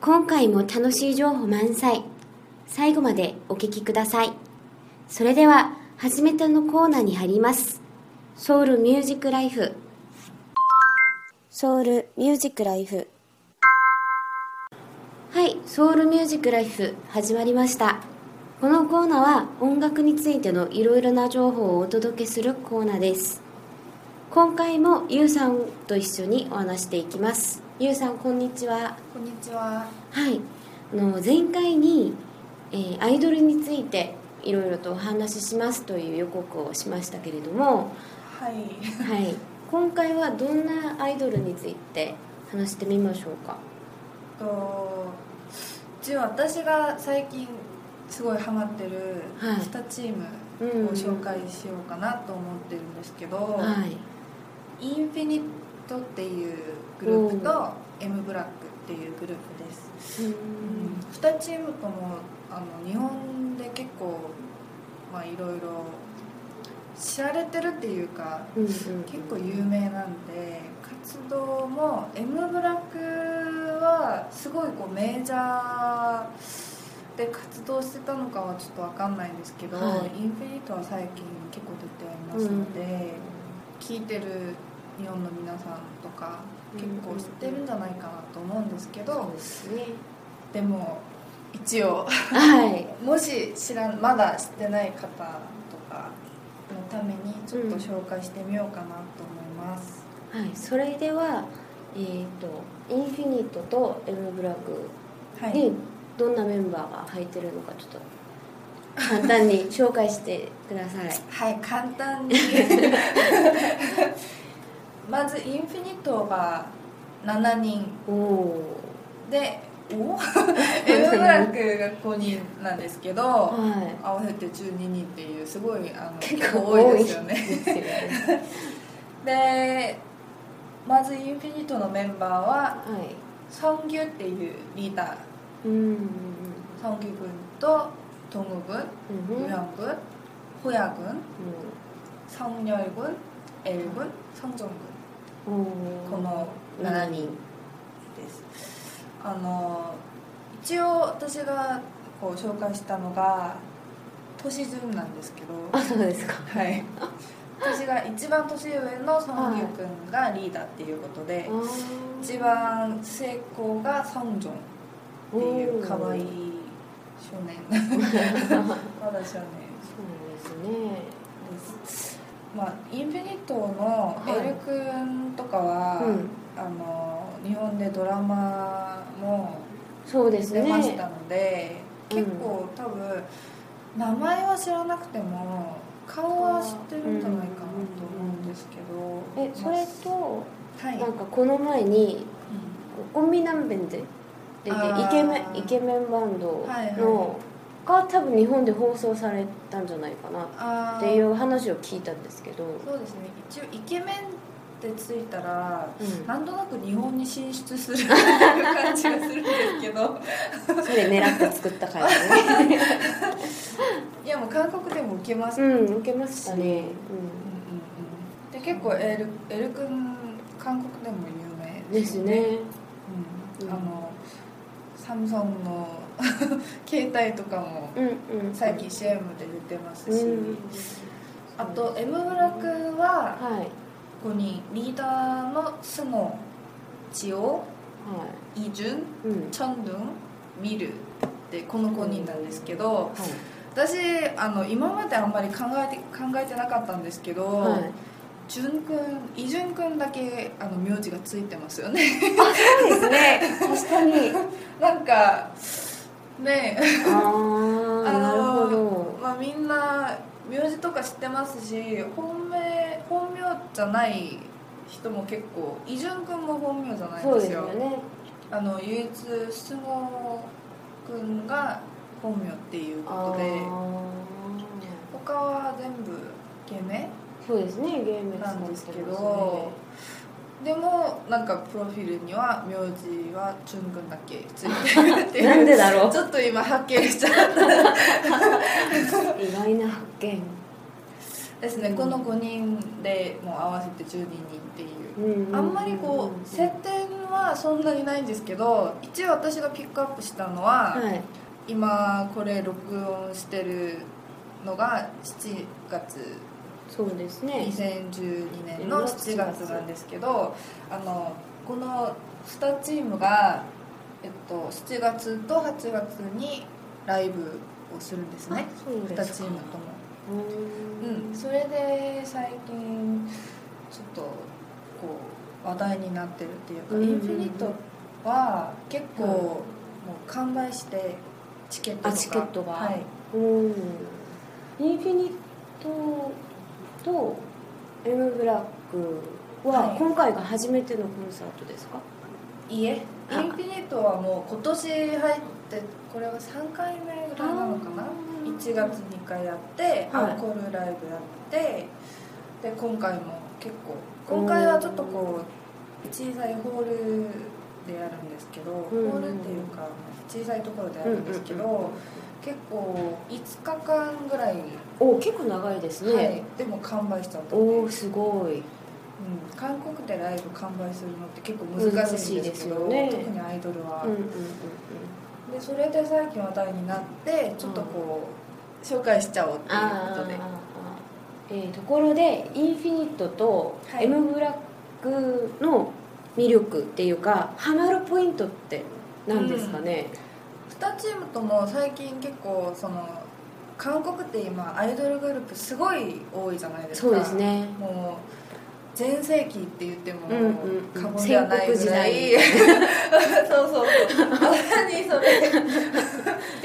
今回も楽しい情報満載。最後までお聞きください。それでは初めてのコーナーに入ります。ソウルミュージックライフソウルミュージックライフはいソウルミュージックライフ始まりました。このコーナーは音楽についてのいろいろな情報をお届けするコーナーです。今回もゆうさんと一緒にお話していきます。ゆうさんこんにちは。こんにちは。はい。あの前回に、えーアイドルについていろいろとお話ししますという予告をしましたけれども、はい。はい、今回はどんなアイドルについて話してみましょうか。と一応私が最近すごいハマってるはい。2チームうんを紹介しようかなと思ってるんですけど、はい。インフィニットっていうグループと M ブラックっていうグループです、うん。2チームともあの日本で結構まあいろいろ知られてるっていうかうんうん。結構有名なんで活動も M ブラックはすごいこうメジャーで活動してたのかはちょっと分かんないんですけど、はい。インフィニットは最近結構出てますので、聞いてる日本の皆さんとか結構知ってるんじゃないかなと思うんですけど、そうですね。でも一応はい。もし知らんまだ知ってない方とかのためにちょっと紹介してみようかなと思います。はい、それでは、えー、とインフィニットと M ブラックはい。にどんなメンバーが入ってるのかちょっと簡単に紹介してください。はい簡単に まずインフィニットが7人。でお M ブラックが5人なんですけどは合わせて12人っていうすごいあの結結構構多いですよいね。でまずインフィニットのメンバーははい。ソンギュっていうリーダー。うん。ソンギュ軍とトム軍うん。ウヨン軍ホヤ軍ソンニョル軍エル軍ソンジョン軍うんこの7人です。あの一応私がこう紹介したのが年順なんですけど。あそうですか。はい。私が一番年上のソンギュ君がリーダーっていうことで、一番末っ子がソンジョンっていう可愛い少年。まだ少年。そうですね。ですまあインフィニットのエル君とかは、うん。あの日本でドラマもそうですね。出ましたので、うん。結構多分名前は知らなくても顔は知ってるんじゃないかなと思うんですけど、えそれとまあはい、なんかこの前にコンビナンベンゼでイあー。ケメンイケメンバンドはいのが多分日本で放送されたんじゃないかなっていう話を聞いたんですけど、そうですね。一応イケメンってついたらうん。なんとなく日本に進出する 感じがするんですけど。それ狙って作った回だね。いやもう韓国でも受けます、ううんうんうんん受けましたね。うん。で結構エルエル君韓国でも有名うんですね。うんうん。あのサムソンの 携帯とかも最近 CM で出てますし、うんあと M ブラックははい。5人リーダーのスノーチオはイジュンチョンドゥンミルってこの5人なんですけど、はい。私あの今まであんまり考えて考えてなかったんですけど、はい。じゅんくんイジュンくんだけあの名字がついてますよね。そうですね。確かに。なんかねああなるほど。まあ、みんな名字とか知ってますし本名本名じゃない人も結構イジュン君も本名じゃないんそうでですすよね。あの唯一質問君が本名っていうことで他は全部芸名そうですねゲームなんですけどでもなんかプロフィールには名字はチュン君だけついてるっていう。なんでだろう？ちょっと今発見しちゃった。意外な発見。ですね、この5人でもう合わせて12人っていう、うんあんまりこう接点はそんなにないんですけど一応私がピックアップしたのは、はい。今これ録音してるのが7月そうですね。2012年の7月なんですけどあのこの2チームが、えっと、7月と8月にライブをするんですね。2そうですか。チームとも。ううん、それで最近ちょっとこう話題になってるっていうか、うんインフィニットは結構、うんもう完売してチケットとか。あチケットが。はい、うんインフィニットと M ブラックははい。今回が初めてのコンサートですか、いいえ。インあフィニットはもう今年入ってこれが3回目ぐらいなのかな？1月2回やって、はい。アンコールライブやってで今回も結構今回はちょっとこう小さいホールでやるんですけど、うん。ホールっていうか小さいところでやるんですけど、結構5日間ぐらい、お結構長いですね、はい、でも完売しちゃったおおすごい。うん、韓国でライブ完売するのって結構難しいんですけどね。特にアイドルは、うんうんうんでそれで最近話題になってちょっとこう、紹介しちゃおうっていうあことで。ー。えーところでインフィニットとはい。M ブラックの魅力っていうかハマるポイントって何ですかね、2チームとも最近結構その韓国って今アイドルグループすごい多いじゃないですか。そうですね。もう全盛期って言ってもうんうんうん。過言ではないぐらい、そうそうそう。まさにそれ。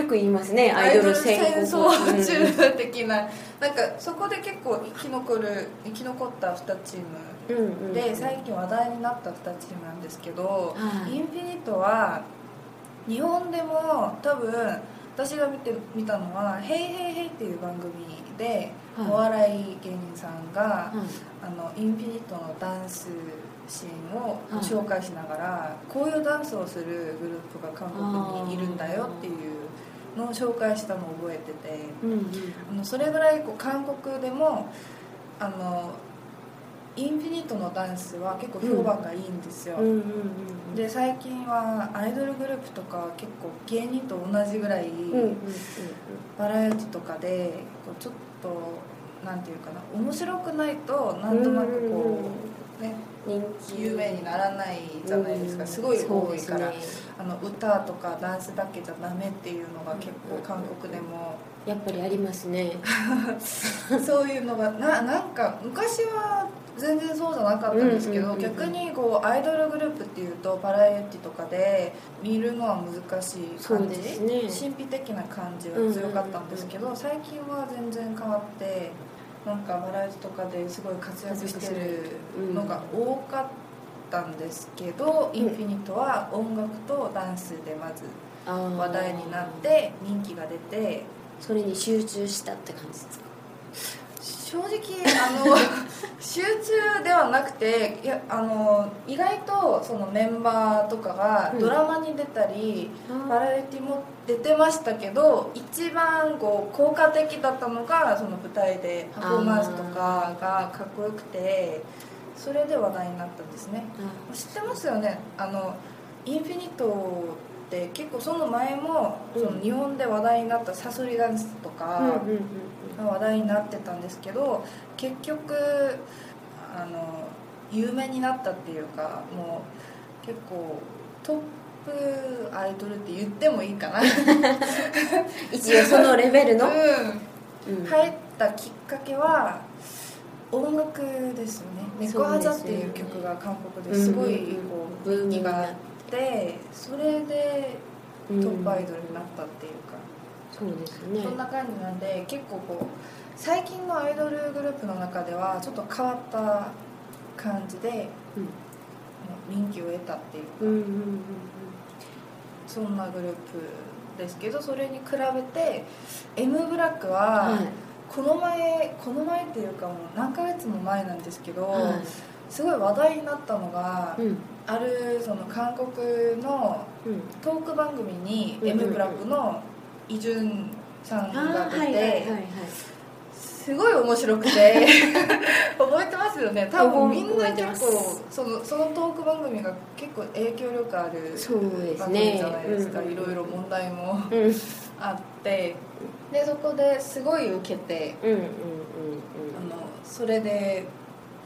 よく言いますね。アイドル戦戦争うん中的な。なんかそこで結構生き残る生き残った2チームうんうんで最近話題になった2チームなんですけど、はい。インフィニットは日本でも多分私が見て見たのは「ヘイヘイヘイっていう番組で、はい。お笑い芸人さんが、はい。あのインフィニットのダンスシーンをはい。紹介しながら、こういうダンスをするグループが韓国にいるんだよっていうのを紹介したのを覚えてて。あのそれぐらいこう韓国でもあのインフィニットのダンスは結構評判がいいんですよ、で最近はアイドルグループとかは結構芸人と同じぐらい、バラエティとかでこうちょっとなんていうかな面白くないとなんとなくこう、ね有名にならないじゃないですか、すごい多いから、ね。あの歌とかダンスだけじゃダメっていうのが結構韓国でもやっぱりありますね。そういうのがななんか昔は全然そうじゃなかったんですけど、うんうんうんうん。逆にこうアイドルグループっていうとバラエティとかで見るのは難しい感じ、ね。神秘的な感じは強かったんですけど、最近は全然変わってなんかバラエティとかですごい活躍してるのが多かったんですけど、インフィニットは音楽とダンスでまず話題になって人気が出て。それに集中したって感じですか？正直あの 集中ではなくていやあの意外とそのメンバーとかがうん。ドラマに出たり、バラエティも出てましたけど一番こう効果的だったのがその舞台でパフォーマンスとかがかっこよくてそれで話題になったんですね。知ってますよね？あのインフィニットって結構その前も、うん。その日本で話題になったサソリダンスとか、うんうんうん話題になってたんですけど結局あの有名になったっていうかもう結構トップアイドルって言ってもいいかな、一応そのレベルの、うん。うん。入ったきっかけは音楽ですよね「そうですよね猫ハザ」っていう曲が韓国ですごいこう人気があってそれでうんトップアイドルになったっていうか、そうですね。そんな感じなんで結構こう最近のアイドルグループの中ではちょっと変わった感じでうん。人気を得たっていうか、うんうんうんそんなグループですけどそれに比べて M ブラックうんははい。この前この前っていうかもう何ヶ月も前なんですけど、はすごい話題になったのが、いうん。あるその韓国のうん。トーク番組にうんうんうん。M ブラックのイ・ジュンさんあが出て、ーはいはいはい。はいすごい面白くて 覚えてますよね。多分みんな結す構そのそのトーク番組が結構影響力ある番組じゃないですか、うん。いろいろ問題もうん。あって。でそこですごい受けてうんうんうんあのそれで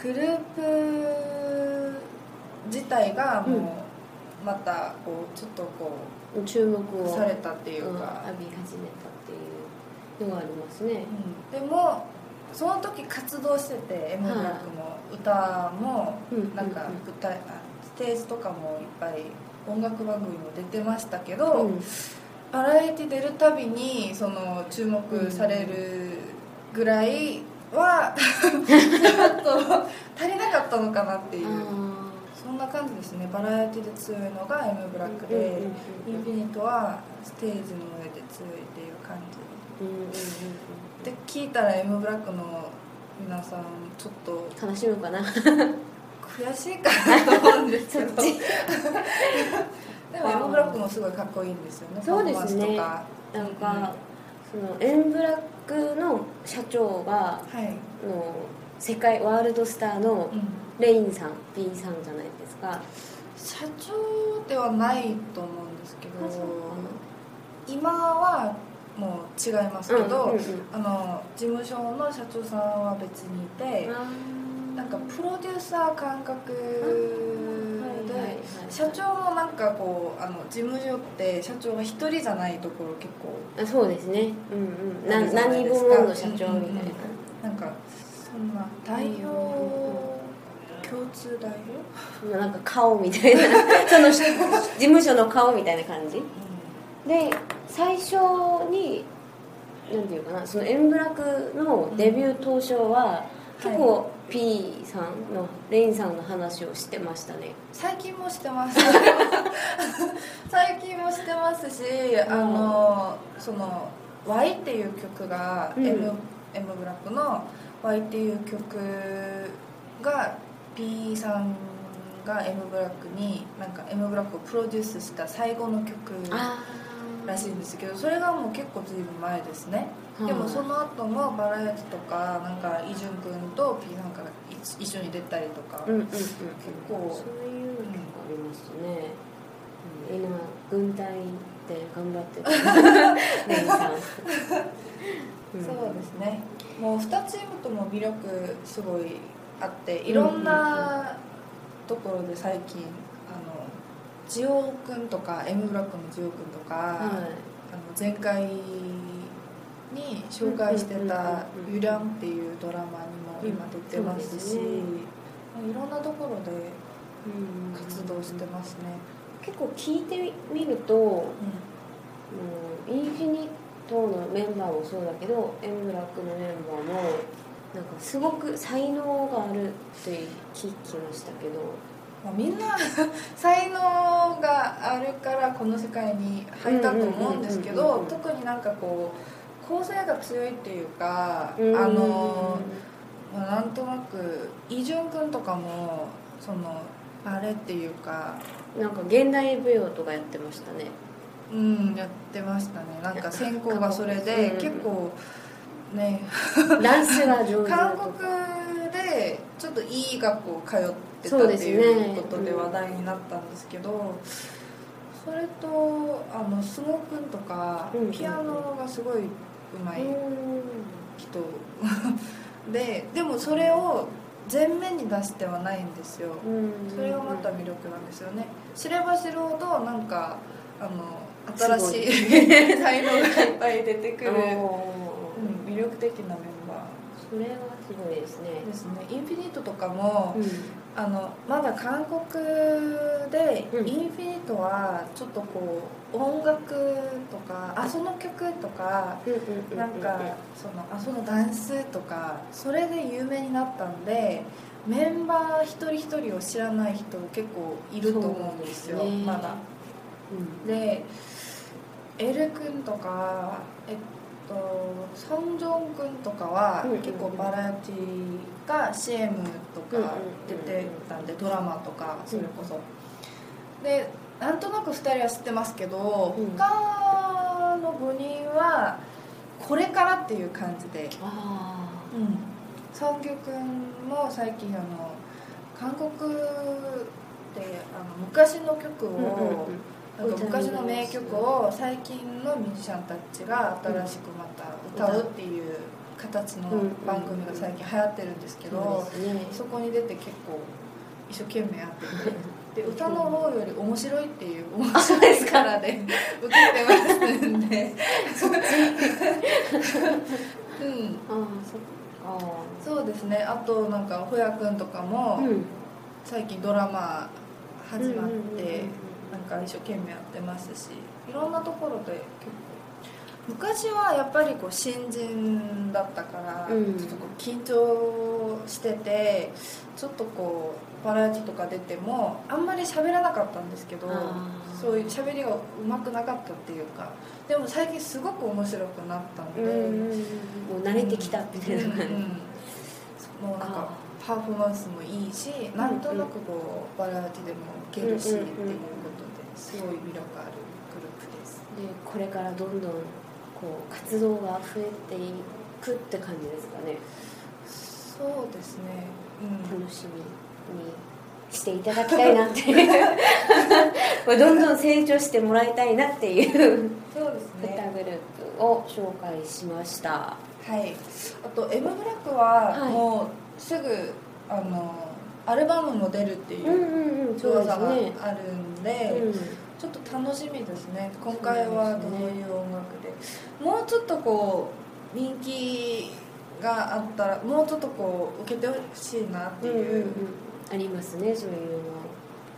グループ自体がもうまたこうちょっとこうん注目うをされたっていううんか、浴び始めたっていうのがありますね。うん。でもその時活動してて M ブラックも歌もうんなんかうん。舞台あステージとかもいっぱい音楽番組も出てましたけど、うん。バラエティ出るたびにその注目されるぐらいは ちょっと足りなかったのかなっていうんな感じですね。バラエティで強いのが M ブラックで、うんうんうんうん。インフィニットはステージの上で強いっていう感じ。ーうんうんうんで聞いたら M ブラックの皆さんちょっとうん悲しむかな？悔しいかなと思うんですけど でも M ブラックもすごいかっこいいんですよね。そうですね。なんかそのエンブラックの社長がはい、の世界ワールドスターのうん。レインさん B さんじゃないですか。社長ではないと思うんですけど今はもう違いますけど、うんうんうんあの事務所の社長さんは別にいてなんかプロデューサー感覚で、社長もなんかこうあの事務所って社長が一人じゃないところ結構あそうですね。うんうん。な何部門の社長みたいな、うんうんうん。なんかそんな代表共通代表、なんか顔みたいな。その事務所の顔みたいな感じ？で最初になんていうかなそのエンブラクのデビュー当初は結構 P さんのレインさんの話をしてましたね。最近もしてます。最近もしてますし、あのその「Y」っていう曲が、うん。M, M ブラックの「Y」っていう曲が P さんが M ブラックになんか M ブラックをプロデュースした最後の曲あらしいんですけどそれがもう結構ずいぶん前ですね。でもその後もバラエティとかなんかイ・ジュン君と P さんから一一緒に出たりとか、うんうんうん、結構そういうの結構ありますね、うん、今軍隊で頑張ってる。レインさん、うんそうですね。もう2チームとも魅力すごいあっていろんなところで最近あのジオ君とか M ブラックのジオ君とか、はい。あの前回に紹介してたうんうんっていうドラマにも今出てますし、ねいろんなところでうん活動してますね、結構聞いてみるともうインフィニットのメンバーもそうだけどエンブラックのメンバーもなんかすごく才能があるって聞きましたけど。まあ、みんな 才能があるからこの世界に入ったと思うんですけうんうんうんうんうんど特になんかこう構成が強いっていうかあうんの、まあ、なんとなくイ・ジュン君とかもそのあれっていうかなんか現代舞踊とかやってましたね。うんやってましたね。なんか専攻がそれでうん。結構ね。ダンスが上手だ韓国でちょっといい学校通ってたっていうね。ことで話題になったんですけどそれとあのスモくんとかうんピアノがすごい上手いうん人。ででもそれを前面に出してはないんですよ。うんそれがまた魅力なんですよね。知れば知るほどなんかあの新しい 才能がいっぱい出てくる、魅力的なメンバー。そそれはすごいですね。ですね。インフィニットとかも、うん。あのまだ韓国で、うん。インフィニットはちょっとこう音楽とかあその曲とかうんなんかそのあそのダンスとかそれで有名になったんでメンバー一人一人を知らない人結構いると思うんですよ。ね。まだ。でエル君とかえっとソン・ジョン君とかはうんうんうん。結構バラエティが CM とか出てたんでドラマとかそれこそ。でなんとなく2人は知ってますけどうん。他の5人はこれからっていう感じで。あうん。ソンギュ君も最近あの韓国であの昔の曲あを、なんか昔の名曲を最近のミュージシャンたちが新しくまた歌うっていう形の番組が最近流行ってるんですけどそこに出て結構一生懸命やっててで歌の方より面白いっていう面白いからで 受けてますんで。うん。ああそっか。そうですね。あとなんかほやくんとかもうん。最近ドラマ始まってうんなんか一生懸命やってますしいろんなところで結構昔はやっぱりこう新人だったから、うん。ちょっとこう緊張しててちょっとこうバラエティとか出てもあんまり喋らなかったんですけどそういう喋りがうまくなかったっていうかでも最近すごく面白くなったんで、うんうんうんもう慣れてきたみたいうんうん。もうなんかパフォーマンスもいいしなんとなくこうバラエティでもいけるしっていうすごい魅力あるグループです。でこれからどんどんこう活動が増えていくって感じですかね。そうですね。うん。楽しみにしていただきたいなって これどんどん成長してもらいたいなっていう。そうです2ねグループを紹介しました。はい。あと M ブラックははい。もうすぐあのアルバムも出るっていう噂があるんで、うん。ちょっと楽しみですね。今回はどういう音楽で。もうちょっとこう人気があったらもうちょっとこう受けてほしいなってう。んうんうん。いう、ありますねそういうの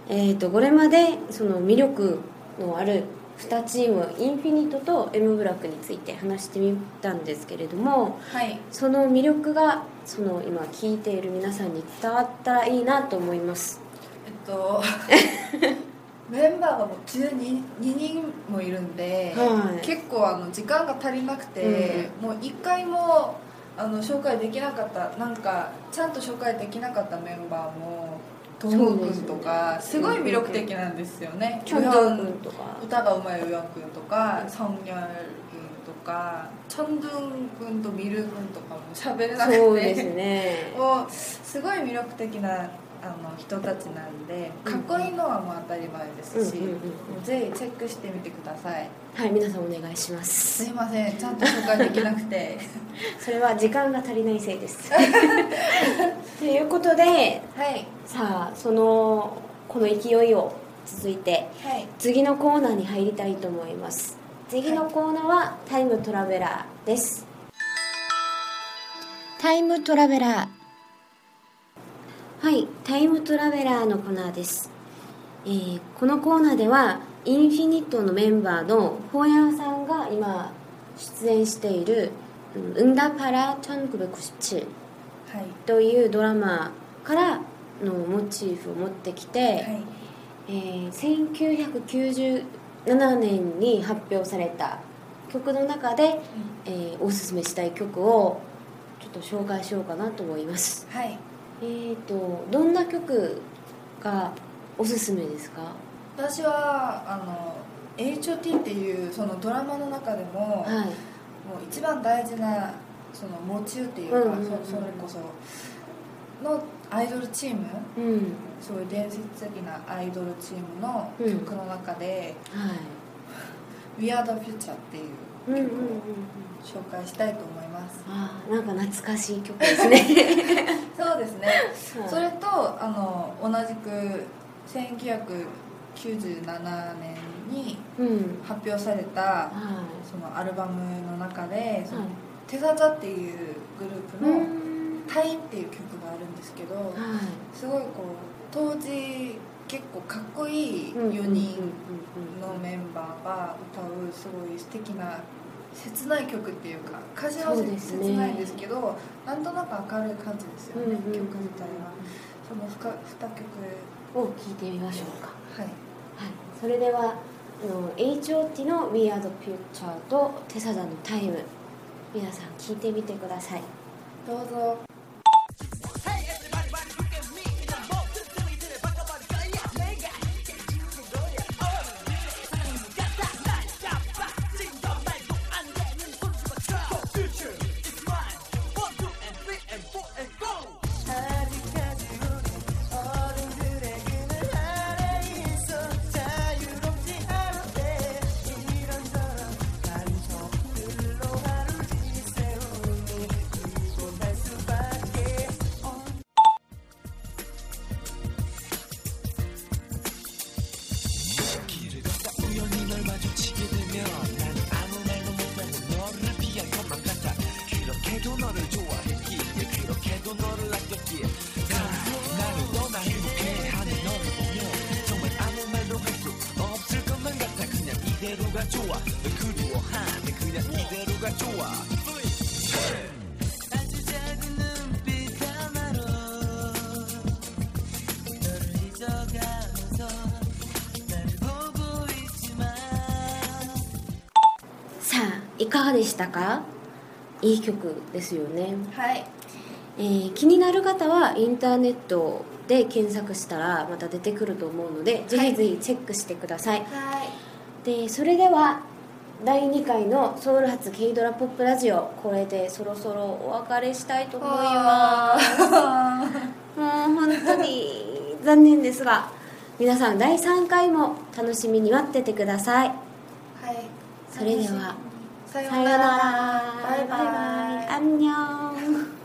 えっ、とこれまでその魅力のある2チームインフィニットと M ブラックについて話してみたんですけれどもはい。その魅力がその今聞いている皆さんに伝わったらいいなと思います。えっと メンバーがもう12 2人もいるんで、はい。結構あの時間が足りなくて、もう1回もあの紹介できなかったなんかちゃんと紹介できなかったメンバーもトム君とかすごい魅力的なんですよね。キョンドン君とか。歌がうまいウヨン君とかソンニョル君とかチョンドゥン君とミル君とかも喋れなくて。そうですね。もうすごい魅力的なあの人たちなんでかっこいいのはもう当たり前ですし、うんうんうんもうぜひチェックしてみてください。はい皆さんお願いします。すいませんちゃんと紹介できなくて。それは時間が足りないせいです。ということではい。さあそのこの勢いを続いてはい。次のコーナーに入りたいと思います。次のコーナーはタイムトラベラーです。タイムトラベラーはいタイムトラベラーのコーナーです、えー、このコーナーではインフィニットのメンバーのホーヤーさんが今出演している「うんだパラ1997」というドラマからのモチーフを持ってきて、はい、えー、1997年に発表された曲の中で、うん、えー、おすすめしたい曲をちょっと紹介しようかなと思います。はい。えーとどんな曲がおすすめですか？私はあの HOT っていうそのドラマの中でも、はい。もう一番大事なそのモチューっていうか、うんうんうん。そそれこそのアイドルチームうん。そういう伝説的なアイドルチームの曲の中ではい「We Are the Future」っていううんうんうんうん。紹介したいと思いますああなんか懐かしい曲ですね。そうですね。はい。それとあの同じく1997年にうん。発表されたはそのアルバムの中で「そのはい。テザザ」っていうグループいのうん「タイ」っていう曲があるんですけどはい。すごいこう当時結構かっこいいうん。4人のメンバーが歌うすごい素敵な切ない曲っていうか歌詞は切ないんですけどなんとなく明るい感じですよね、うんうん。うん曲自体は。その 2, 曲を聞いてみましょうか。はい。はい、それではあの H.O.T の「We Are the Future」とテサダの「タイム」皆さん聞いてみてください。どうぞいかがでしたか？いい曲ですよね、はい。えー気になる方はインターネットで検索したらまた出てくると思うので、ぜひぜひチェックしてください。はい。でそれでは第2回のソウル発 K ドラポップラジオこれでそろそろお別れしたいと思います。もう本当に残念ですが皆さん第3回も楽しみに待っててください。はい。それでは 사연나라 바이바이. 바이바이. 안녕.